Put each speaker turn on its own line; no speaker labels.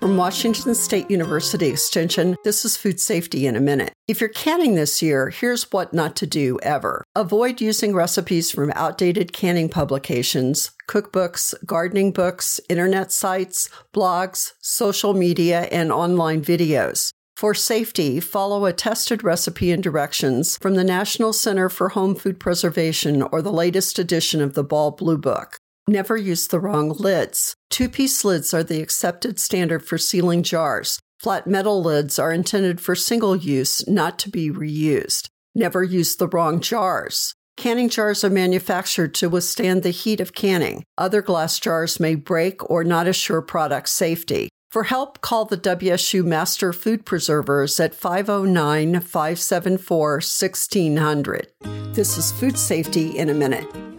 From Washington State University Extension, this is Food Safety in a Minute. If you're canning this year, here's what not to do ever. Avoid using recipes from outdated canning publications, cookbooks, gardening books, internet sites, blogs, social media, and online videos. For safety, follow a tested recipe and directions from the National Center for Home Food Preservation or the latest edition of the Ball Blue Book. Never use the wrong lids. Two piece lids are the accepted standard for sealing jars. Flat metal lids are intended for single use, not to be reused. Never use the wrong jars. Canning jars are manufactured to withstand the heat of canning. Other glass jars may break or not assure product safety. For help, call the WSU Master Food Preservers at 509 574 1600. This is Food Safety in a Minute.